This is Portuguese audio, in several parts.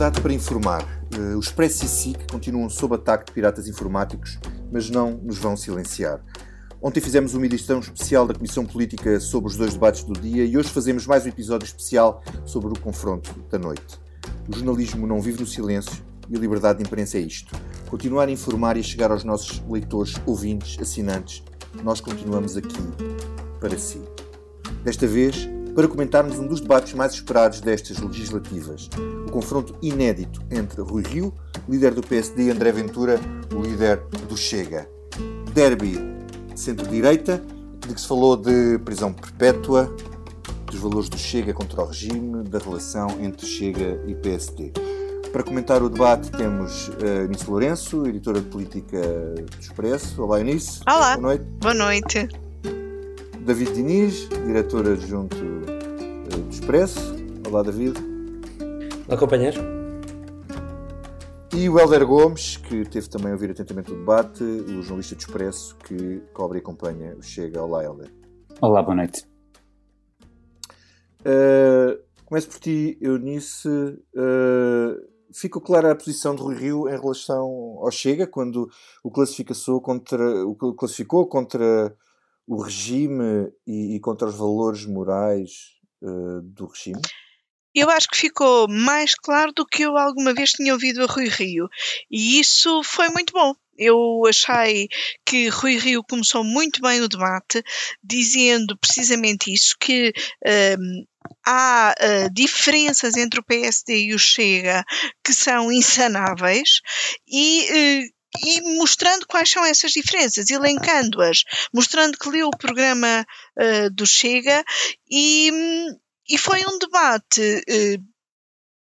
para informar. Uh, o Expresso e SIC continuam sob ataque de piratas informáticos, mas não nos vão silenciar. Ontem fizemos uma edição especial da Comissão Política sobre os dois debates do dia e hoje fazemos mais um episódio especial sobre o confronto da noite. O jornalismo não vive no silêncio e a liberdade de imprensa é isto. Continuar a informar e a chegar aos nossos leitores, ouvintes, assinantes. Nós continuamos aqui para si. Desta vez, para comentarmos um dos debates mais esperados destas legislativas, o confronto inédito entre Rui Rio, líder do PSD, e André Ventura, o líder do Chega. Derby centro-direita, de que se falou de prisão perpétua, dos valores do Chega contra o regime, da relação entre Chega e PSD. Para comentar o debate temos uh, Lourenço, editora de política do Expresso. Olá, Eunice. Olá. Boa noite. Boa noite. David Diniz, diretor adjunto do Expresso. Olá, David. Olá, companheiro. E o Helder Gomes, que teve também a ouvir atentamente o debate, o jornalista do Expresso que cobre e acompanha o Chega. Olá, Helder. Olá, boa noite. Uh, começo por ti, Eunice. Uh, ficou clara a posição de Rui Rio em relação ao Chega, quando o classificou contra o classificou contra o regime e, e contra os valores morais uh, do regime? Eu acho que ficou mais claro do que eu alguma vez tinha ouvido a Rui Rio. E isso foi muito bom. Eu achei que Rui Rio começou muito bem o debate, dizendo precisamente isso, que um, há uh, diferenças entre o PSD e o Chega que são insanáveis e. Uh, e mostrando quais são essas diferenças, elencando-as, mostrando que leu o programa uh, do Chega e, e foi um debate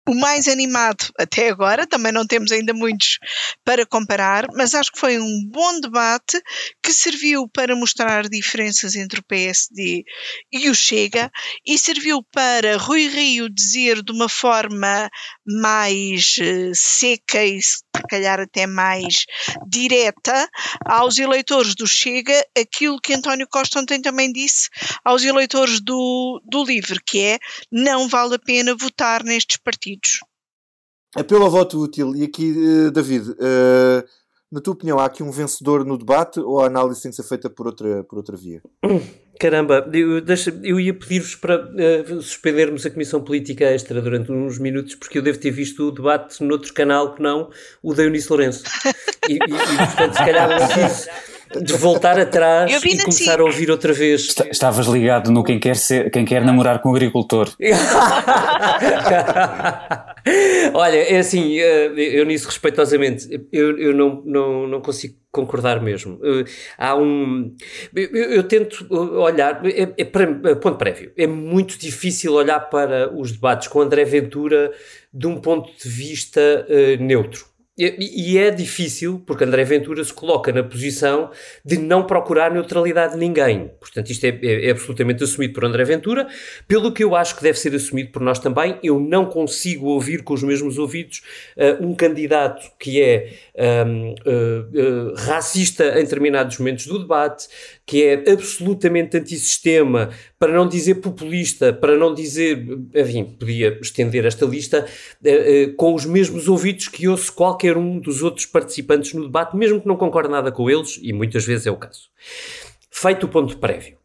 o mais animado até agora, também não temos ainda muitos para comparar, mas acho que foi um bom debate que serviu para mostrar diferenças entre o PSD e o Chega e serviu para Rui Rio dizer de uma forma mais uh, seca e se calhar até mais direta aos eleitores do Chega aquilo que António Costa ontem também disse aos eleitores do, do LIVRE, que é não vale a pena votar nestes partidos. Apelo ao voto útil. E aqui, uh, David, uh, na tua opinião, há aqui um vencedor no debate ou a análise tem que ser feita por outra, por outra via? Caramba, eu, deixa, eu ia pedir-vos para uh, suspendermos a Comissão Política Extra durante uns minutos, porque eu devo ter visto o debate noutro canal que não o da Eunice Lourenço. E, e, e portanto, se calhar não de voltar atrás e começar a ouvir outra vez. Estavas ligado no quem quer, ser, quem quer namorar com o agricultor. Olha, é assim, eh, eu nisso respeitosamente, eu, eu não, não, não consigo concordar mesmo. Eh, há um. Eu, eu tento olhar. É, é, é, ponto prévio. É muito difícil olhar para os debates com André Ventura de um ponto de vista uh, neutro. E, é difícil, porque André Ventura se coloca na posição de não procurar neutralidade de ninguém. Portanto, isto é, é, é, absolutamente assumido por André Ventura. Pelo que eu acho que deve ser assumido por nós também, eu não consigo ouvir com os mesmos ouvidos uh, um candidato que é um, uh, uh, racista em determinados momentos do debate, que é absolutamente antissistema, para não dizer populista, para não dizer, enfim, podia estender esta lista, uh, uh, com os mesmos ouvidos que ouço qualquer um dos outros participantes no debate, mesmo que não concorde nada com eles, e muitas vezes é o caso. Feito o ponto prévio.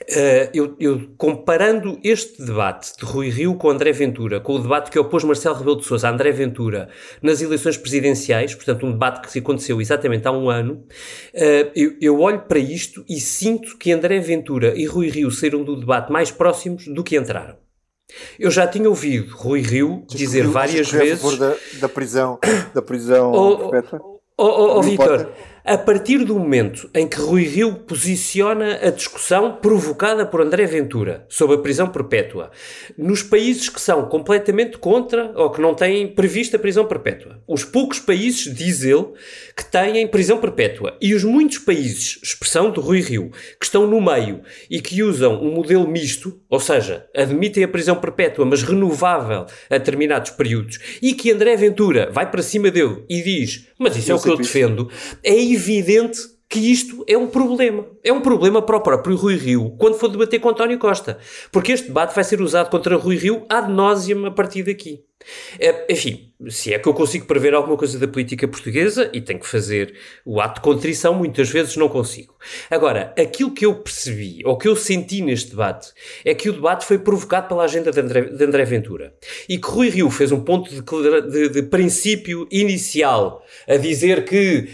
Uh, eu, eu, comparando este debate de Rui Rio com André Ventura, com o debate que opôs Marcelo Rebelo de Sousa a André Ventura nas eleições presidenciais, portanto um debate que se aconteceu exatamente há um ano, uh, eu, eu, olho para isto e sinto que André Ventura e Rui Rio saíram do debate mais próximos do que entraram. Eu já tinha ouvido Rui Rio dizer várias vezes... A favor da, da prisão, da prisão oh, perpétua? Oh, oh, oh Vitor, a partir do momento em que Rui Rio posiciona a discussão provocada por André Ventura sobre a prisão perpétua nos países que são completamente contra ou que não têm prevista prisão perpétua. Os poucos países, diz ele, que têm prisão perpétua e os muitos países, expressão de Rui Rio, que estão no meio e que usam um modelo misto, ou seja, admitem a prisão perpétua, mas renovável a determinados períodos, e que André Ventura vai para cima dele e diz: Mas isso é o que eu defendo, é evidente que isto é um problema. É um problema para o próprio Rui Rio quando for debater com António Costa. Porque este debate vai ser usado contra Rui Rio ad nauseam a partir daqui. É, enfim, se é que eu consigo prever alguma coisa da política portuguesa e tenho que fazer o ato de contrição, muitas vezes não consigo. Agora, aquilo que eu percebi, ou que eu senti neste debate, é que o debate foi provocado pela agenda de André, de André Ventura. E que Rui Rio fez um ponto de, de, de princípio inicial a dizer que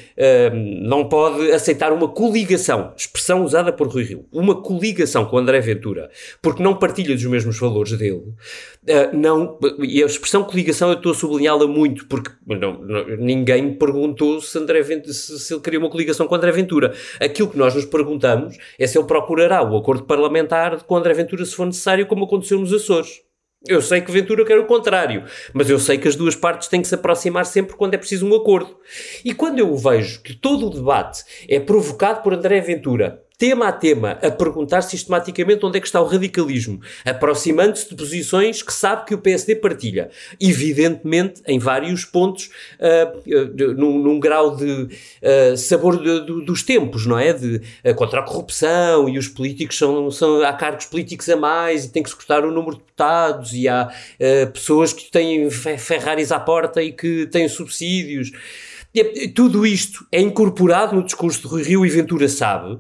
hum, não pode aceitar uma coligação, expressão usada por Rui Rio, uma coligação com André Ventura, porque não partilha dos mesmos valores dele. Uh, não, e a expressão coligação eu estou a sublinhá-la muito, porque não, não, ninguém me perguntou se, André Ventura, se, se, ele queria uma coligação com André Ventura. Aquilo que nós nos perguntamos é se ele procurará o acordo parlamentar com André Ventura se for necessário, como aconteceu nos Açores. Eu sei que Ventura quer o contrário, mas eu sei que as duas partes têm que se aproximar sempre quando é preciso um acordo. E quando eu vejo que todo o debate é provocado por André Ventura tema a tema, a perguntar sistematicamente onde é que está o radicalismo, aproximando-se de posições que sabe que o PSD partilha. Evidentemente, em vários pontos, uh, num, num, grau de uh, sabor de, de, dos tempos, não é? De, contra a corrupção e os políticos são, são. Há cargos políticos a mais e tem que se cortar o número de deputados e há pessoas que têm Ferraris à porta e que têm subsídios. Tudo isto é incorporado no discurso de Rui Rio e Ventura sabe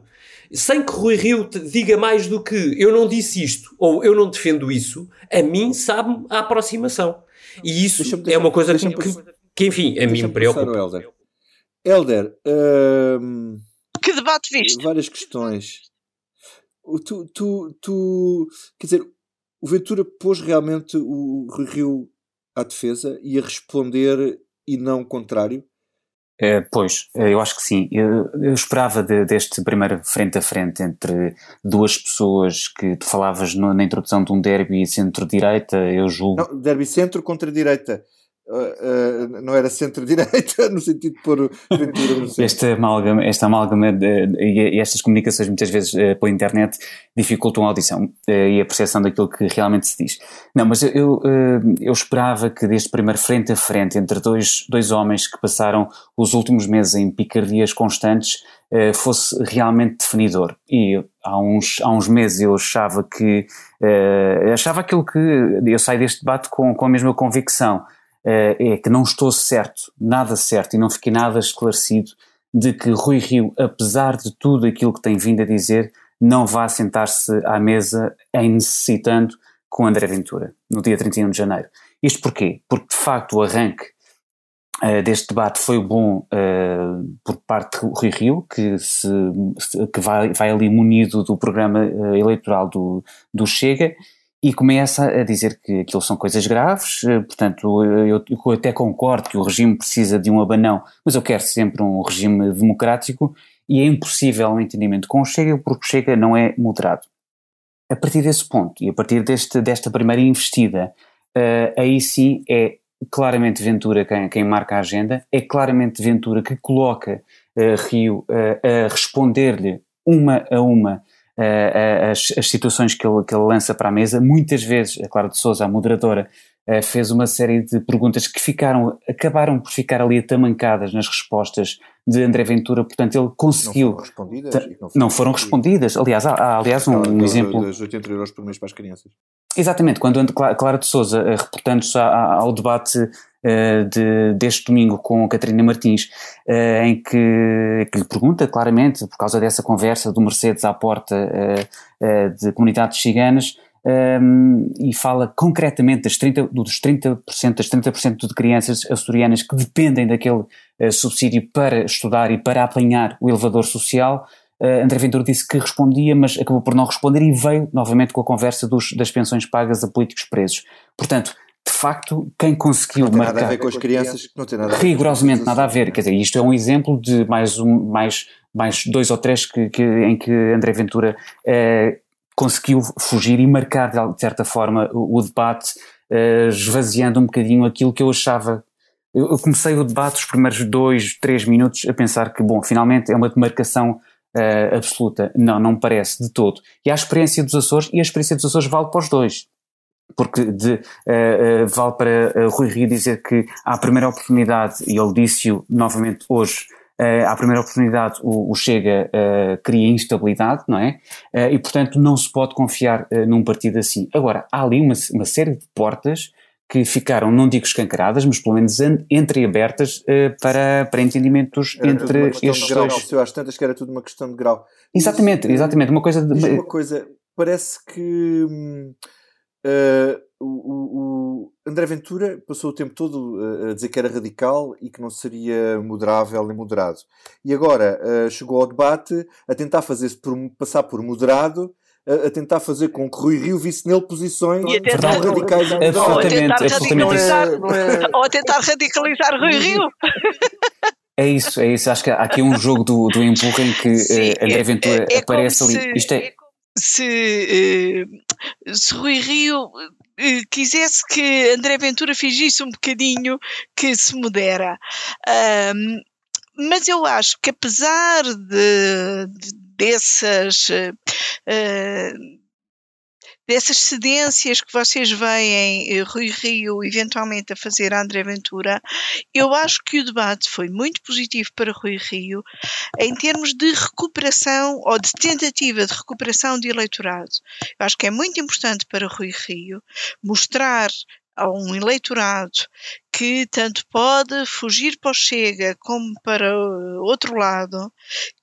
sem que Rui Rio diga mais do que eu não disse isto ou eu não defendo isso, a mim sabe a aproximação. E isso deixa é uma coisa que, que, que, enfim, a mim me preocupa. Helder, Helder hum, que debate viste? Várias questões. Tu, tu, tu, quer dizer, o Ventura pôs realmente o Rui Rio à defesa e a responder e não o contrário? É, pois, eh, eu acho que sim. Eu, eu esperava de, deste primeiro frente a frente entre duas pessoas que tu falavas no, na introdução de um derby centro-direita, eu julgo. Não, derby centro contra direita. Uh, uh, não era centro-direita, no sentido de pôr. Esta amálgama, esta amálgama de, e, estas comunicações muitas vezes uh, pela internet dificultam a audição e a percepção daquilo que realmente se diz. Não, mas eu, eu esperava que deste primeiro frente a frente entre dois, dois homens que passaram os últimos meses em picardias constantes fosse realmente definidor. E há uns, há uns meses eu achava que achava aquilo que eu saio deste debate com, com a mesma convicção eh, é que não estou certo, nada certo e não fiquei nada esclarecido de que Rui Rio, apesar de tudo aquilo que tem vindo a dizer, não vá sentar-se à mesa em necessitando com André Ventura, no dia 31 de janeiro. Isto porquê? Porque de facto o arranque uh, deste debate foi bom uh, por parte de Rui Rio, que, se, que vai, vai ali munido do programa uh, eleitoral do, do Chega e começa a dizer que aquilo são coisas graves, eh, portanto, eu, eu, até concordo que o regime precisa de um abanão, mas eu quero sempre um regime democrático e é impossível o um entendimento com o Chega porque o Chega não é moderado. A partir desse ponto e a partir deste, desta primeira investida, uh, aí sim é claramente Ventura quem, quem marca a agenda, é claramente Ventura que coloca uh, Rio uh, a responder-lhe uma a uma uh, as, as, situações que ele, que ele lança para a mesa. Muitas vezes, a Clara de Souza, a moderadora, uh, fez uma série de perguntas que ficaram, acabaram por ficar ali atamancadas nas respostas de André Ventura, portanto ele conseguiu... Não foram respondidas? Não, não foram respondidas. Aliás, há, há aliás um, um exemplo... Das 80 euros por mês para as crianças. Exatamente, quando Clara de Souza, eh, reportando-se ao debate de, deste domingo com a Catarina Martins, uh, em que, que, lhe pergunta claramente, por causa dessa conversa do Mercedes à porta uh, de comunidades ciganas, e fala concretamente das 30, dos 30%, das 30% de crianças açorianas que dependem daquele subsídio para estudar e para apanhar o elevador social, Uh, André Ventura disse que respondia, mas acabou por não responder e veio novamente com a conversa dos, das pensões pagas a políticos presos. Portanto, de facto, quem conseguiu não tem marcar. Nada a ver com as crianças, não tem nada a ver rigorosamente nada a ver. Quer dizer, isto é um exemplo de mais, um, mais, mais dois ou três que, que em que André Ventura uh, conseguiu fugir e marcar de certa forma o, o debate, uh, esvaziando um bocadinho aquilo que eu achava eu comecei o debate, os primeiros dois, três minutos, a pensar que, bom, finalmente é uma demarcação uh, absoluta. Não, não parece de todo. E há a experiência dos Açores, e a experiência dos Açores vale para os dois. Porque de, uh, uh, vale para Rui Rio dizer que à primeira oportunidade, e ele disse-o novamente hoje, Uh, à primeira oportunidade o, o Chega uh, cria instabilidade, não é? Uh, e portanto não se pode confiar num partido assim. Agora, há ali uma, uma série de portas que ficaram, não digo escancaradas, mas pelo menos entreabertas uh, para, para entendimentos era entre estes grau, dois. Eu às tantas que era tudo uma questão de grau. Exatamente, exatamente. Uma coisa de... uma coisa, parece que uh, o, o, André Ventura passou o tempo todo a dizer que era radical e que não seria moderável nem moderado. E agora uh, chegou ao debate a tentar fazer-se por, passar por moderado a, a, tentar fazer com que Rui Rio visse nele posições tão radicais e absolutamente, absolutamente. Ou a tentar radicalizar Rui Rio. É isso, é isso. Acho que há aqui um jogo do, do empurro em que Sim, André Ventura é, é aparece ali. Se, Isto é... se, uh, se Rui Rio uh, quisesse que André Ventura fingisse um bocadinho que se modera. mas eu acho que apesar de, de dessas, uh, dessas cedências que vocês veem Rui Rio eventualmente a fazer a André Ventura, eu acho que o debate foi muito positivo para Rui Rio em termos de recuperação ou de tentativa de recuperação de eleitorado. Eu acho que é muito importante para Rui Rio mostrar a um eleitorado que tanto pode fugir para o Chega como para outro lado,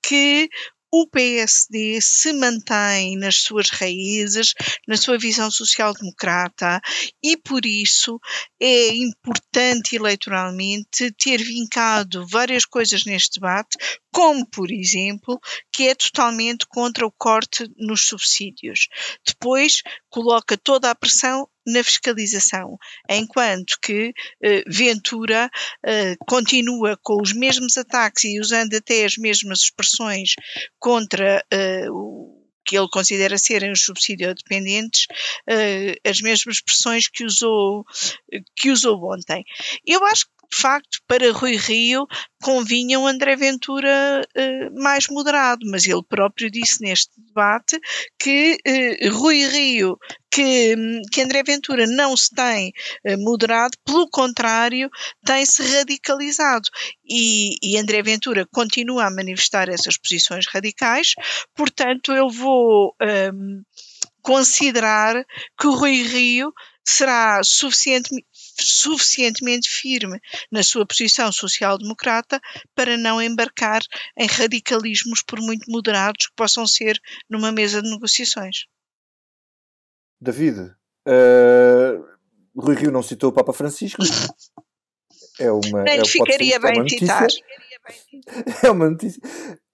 que o PSD se mantém nas suas raízes, na sua visão social-democrata e por isso é importante eleitoralmente ter vincado várias coisas neste debate, como por exemplo, que é totalmente contra o corte nos subsídios. Depois coloca toda a pressão na fiscalização, enquanto que eh, Ventura eh, continua com os mesmos ataques e usando até as mesmas expressões contra eh, o que ele considera serem os subsídio-dependentes, as mesmas expressões que usou, que usou ontem. Eu acho que de facto, para Rui Rio convinha um André Ventura uh, mais moderado, mas ele próprio disse neste debate que uh, Rui Rio, que, que André Ventura não se tem uh, moderado, pelo contrário, tem-se radicalizado. E, e, André Ventura continua a manifestar essas posições radicais, portanto, eu vou. Um, ehm, considerar que o Rui Rio será suficientemente suficientemente firme na sua posição social-democrata para não embarcar em radicalismos, por muito moderados que possam ser numa mesa de negociações. David, uh, Rui Rio não citou o Papa Francisco. É uma. Nem é, ficaria bem citar. É uma notícia.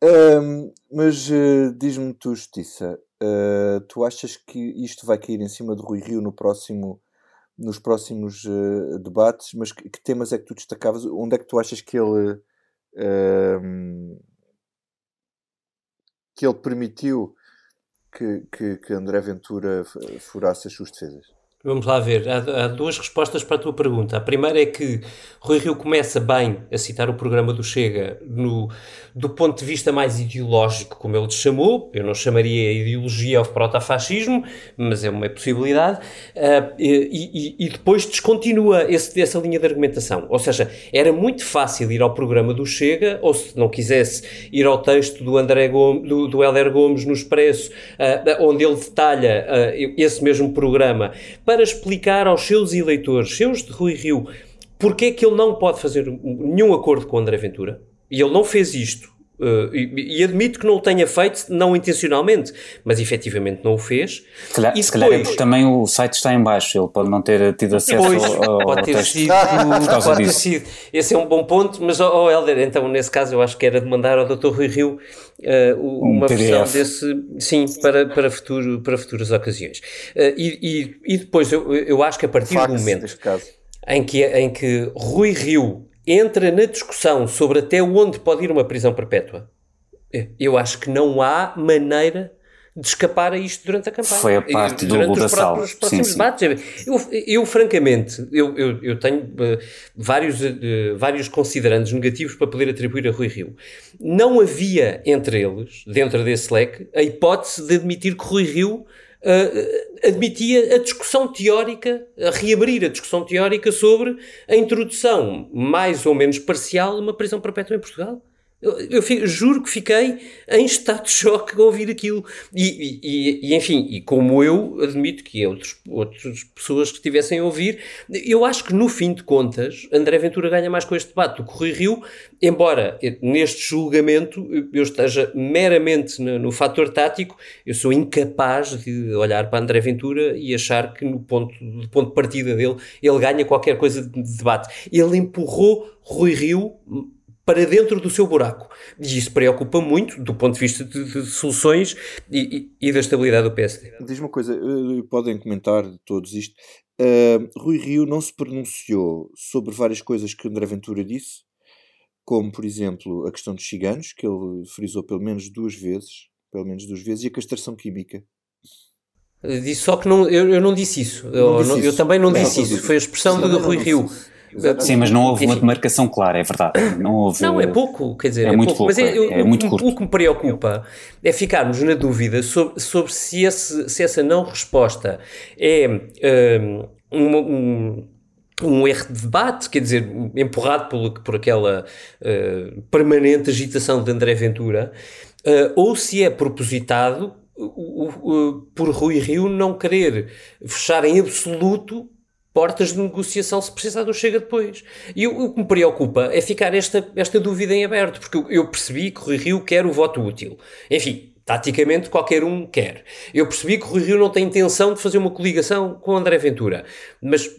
Uh, mas uh, diz-me tu, Justiça, uh, tu achas que isto vai cair em cima de Rui Rio no próximo nos próximos uh, debates, mas que, que, temas é que tu destacavas? Onde é que tu achas que ele uh, que ele permitiu que, que, que André Ventura furasse as suas defesas? Vamos lá ver. Há, há, duas respostas para a tua pergunta. A primeira é que Rui Rio começa bem a citar o programa do Chega no, do ponto de vista mais ideológico, como ele chamou. Eu não chamaria ideologia ao protofascismo, mas é uma possibilidade. Uh, e, e, e, depois descontinua esse, essa linha de argumentação. Ou seja, era muito fácil ir ao programa do Chega, ou se não quisesse, ir ao texto do André Gomes, do, do Helder Gomes no Expresso, uh, onde ele detalha uh, esse mesmo programa para explicar aos seus eleitores, seus de Rui Rio, porque é que ele não pode fazer nenhum acordo com André Ventura. E ele não fez isto. Uh, e, e, admito que não o tenha feito, não intencionalmente, mas efetivamente não o fez. Se calhar, e se calhar é porque também o site está em baixo, ele pode não ter tido acesso pois, ao, pode ter texto. Sido, pode ter sido. Esse é um bom ponto, mas, oh, oh Helder, então nesse caso eu acho que era de mandar ao Dr. Rui Rio uh, uma um versão desse, sim, para, para, futuro, para futuras ocasiões. Uh, e, e, e, depois eu, eu acho que a partir Fax, do momento em que, em que Rui Rio entra na discussão sobre até onde pode ir uma prisão perpétua, eu acho que não há maneira de escapar a isto durante a campanha. Foi a parte do durante os próximos, próximos sim, debates. Sim. Eu, eu, francamente, eu, eu, eu tenho uh, vários, uh, vários considerandos negativos para poder atribuir a Rui Rio. Não havia entre eles, dentro desse leque, a hipótese de admitir que Rui Rio uh, admitia a discussão teórica, a reabrir a discussão teórica sobre a introdução mais ou menos parcial de uma prisão perpétua em Portugal. Eu, eu juro que fiquei em estado de choque ao ouvir aquilo. E, e, e, enfim, e como eu admito que outros, outras pessoas que estivessem a ouvir, eu acho que no fim de contas, André Ventura ganha mais com este debate do que Rui Rio, embora neste julgamento eu esteja meramente no, no fator tático, eu sou incapaz de olhar para André Ventura e achar que no ponto, do ponto de partida dele ele ganha qualquer coisa de debate. Ele empurrou Rui Rio para dentro do seu buraco. E isso preocupa muito do ponto de vista de, de soluções e, e, e, da estabilidade do PSD. Diz uma coisa, eh, podem comentar todos isto. Uh, Rui Rio não se pronunciou sobre várias coisas que André Ventura disse, como, por exemplo, a questão dos ciganos, que ele frisou pelo menos duas vezes, pelo menos duas vezes, e a castração química. Disse só que não, eu, eu não disse isso. Não eu, disse isso. eu, também não, não disse isso. Foi a expressão de Rui Rio. Isso. Exatamente. Sim, mas não houve Enfim. uma demarcação clara, é verdade. Não, houve, não é pouco, quer dizer, é, é muito pouco. Pouco, mas é, é, é muito curto. O que me preocupa é ficarmos na dúvida sobre, sobre se, esse, se essa não resposta é um, um, um erro de debate, quer dizer, empurrado por, por aquela uh, permanente agitação de André Ventura, uh, ou se é propositado por Rui Rio não querer fechar em absoluto portas de negociação se precisar do Chega depois. E o, que me preocupa é ficar esta, esta dúvida em aberto, porque eu, percebi que o Rui Rio quer o voto útil. Enfim, Taticamente, qualquer um quer. Eu percebi que o Rui Rio não tem intenção de fazer uma coligação com André Ventura. Mas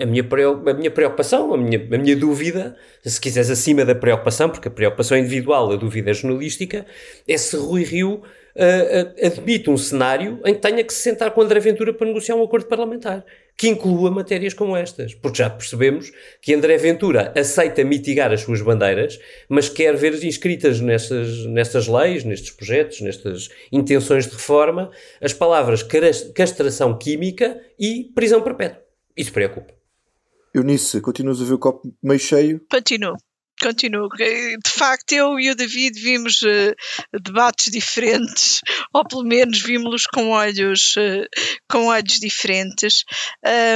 a minha, a minha preocupação, a minha, a minha dúvida, se quiseres acima da preocupação, porque a preocupação é individual, a dúvida é jornalística, é se Rui Rio uh, admite um cenário em que tenha que se sentar com André Ventura para negociar um acordo parlamentar que inclua matérias como estas, porque já percebemos que André Ventura aceita mitigar as suas bandeiras, mas quer ver inscritas nestas, nestas leis, nestes projetos, nestas intenções de reforma, as palavras castração química e prisão perpétua. Isso preocupa. Eunice, continuas a ver o copo meio cheio? Continuo. Continuo. De facto, eu e o David vimos uh, debates diferentes, ou pelo menos vimos-los com olhos, uh, com olhos diferentes.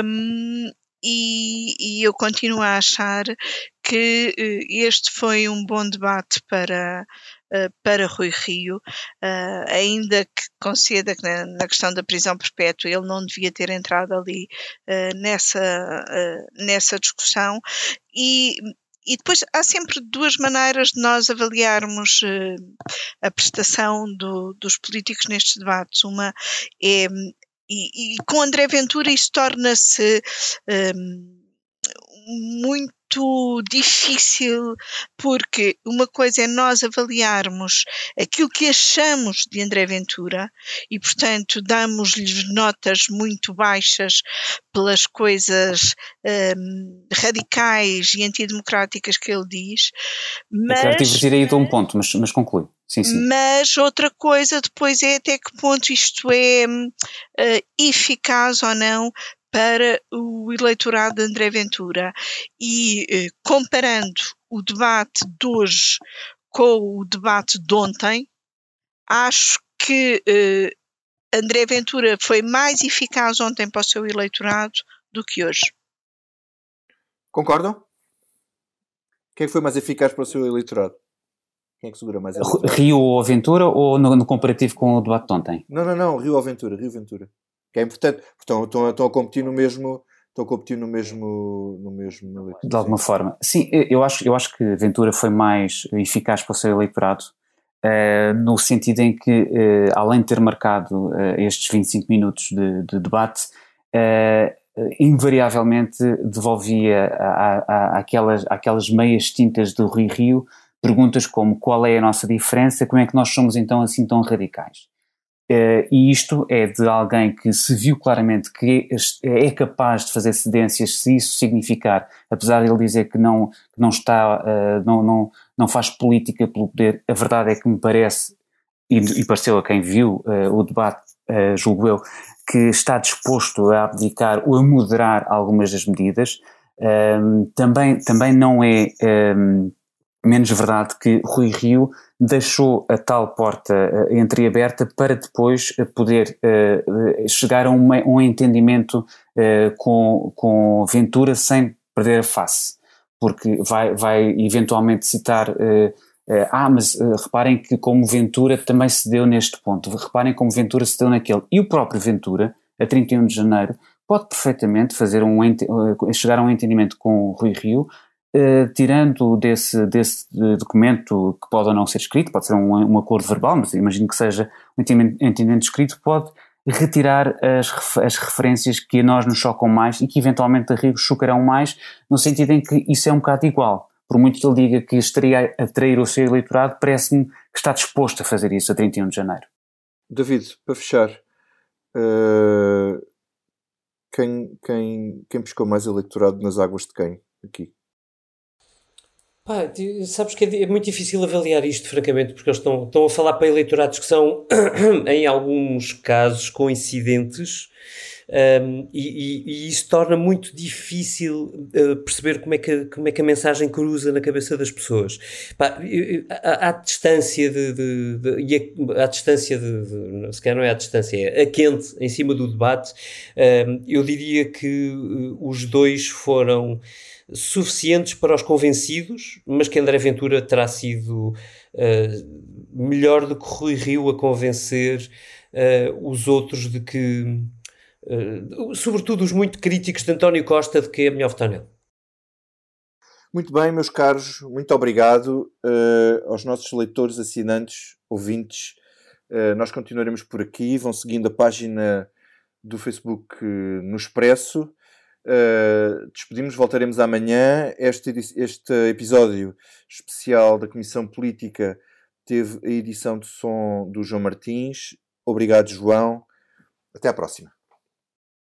Um, e, e, eu continuo a achar que uh, este foi um bom debate para, para Rui Rio, ainda que conceda que na, questão da prisão perpétua ele não devia ter entrado ali nessa, nessa discussão. E e depois há sempre duas maneiras de nós avaliarmos uh, a prestação do, dos políticos nestes debates. Uma é, e, e com André Ventura isso torna-se um, muito muito difícil, porque uma coisa é nós avaliarmos aquilo que achamos de André Ventura e, portanto, damos-lhe notas muito baixas pelas coisas um, radicais e antidemocráticas que ele diz. Mas, Eu quero aí de um ponto, mas, mas conclui. Sim, sim. Mas outra coisa depois é até que ponto isto é uh, eficaz ou não para o eleitorado de André Ventura. E eh, comparando o debate de hoje com o debate de ontem, acho que eh, André Ventura foi mais eficaz ontem para o seu eleitorado do que hoje. Concordam? Quem é foi mais eficaz para o seu eleitorado? Quem é que segura mais? Rio ou Ventura ou no, no, comparativo com o debate de ontem? Não, não, não, Rio ou Ventura, Rio Ventura que é importante. Estão, estão, estão a competir no mesmo estão a competir no mesmo, no mesmo de alguma forma sim eu acho eu acho que Ventura foi mais eficaz para o seu eleitorado uh, no sentido em que uh, além de ter marcado uh, estes 25 minutos de, de debate invariavelmente devolvia aquelas, aquelas meias tintas do Rio Rio perguntas como qual é a nossa diferença, como é que nós somos então assim tão radicais. Uh, e isto é de alguém que se viu claramente que é capaz de fazer cedências se isso significar, apesar de ele dizer que não, não está, uh, não, não, não faz política pelo poder, a verdade é que me parece, e, e pareceu a quem viu uh, o debate, julgo eu, que está disposto a abdicar ou a moderar algumas das medidas. Ehm, também, também não é ehm, menos verdade que Rui Rio deixou a tal porta uh, entreaberta para depois uh, poder uh, chegar a um, um entendimento com, com Ventura sem perder a face, porque vai, vai eventualmente citar ah, mas reparem que como Ventura também se deu neste ponto, reparem como Ventura se deu naquele. E o próprio Ventura, a 31 de janeiro, pode perfeitamente fazer um, chegar a um entendimento com Rui Rio, tirando desse, desse documento que pode ou não ser escrito, pode ser um, um acordo verbal, mas imagino que seja um entendimento escrito, pode retirar as, as referências que a nós nos chocam mais e que eventualmente a Rio chocarão mais, no sentido em que isso é um bocado igual por muito que ele diga que estaria a atrair o seu eleitorado, parece-me que está disposto a fazer isso a 31 de janeiro. David, para fechar, uh, quem, quem, quem pescou mais eleitorado nas águas de quem aqui? Pá, sabes que é, é, muito difícil avaliar isto, francamente, porque eles estão, estão a falar para eleitorados que são, em alguns casos, coincidentes um, e, e, e, isso torna muito difícil uh, perceber como é, que, como é que a mensagem cruza na cabeça das pessoas. Pá, à, distância de, de, de, a, à distância de, de, se calhar não é à distância, é a quente em cima do debate, um, eu diria que uh, os dois foram suficientes para os convencidos, mas que André Ventura terá sido uh, melhor do que Rui Rio a convencer os outros de que uh, sobretudo os muito críticos de António Costa, de que é melhor votar nele. Muito bem, meus caros, muito obrigado uh, aos nossos leitores, assinantes, ouvintes. Uh, nós continuaremos por aqui, vão seguindo a página do Facebook no Expresso. Uh, despedimos, voltaremos amanhã. Este, este episódio especial da Comissão Política teve a edição de som do João Martins. Obrigado, João. Até à próxima.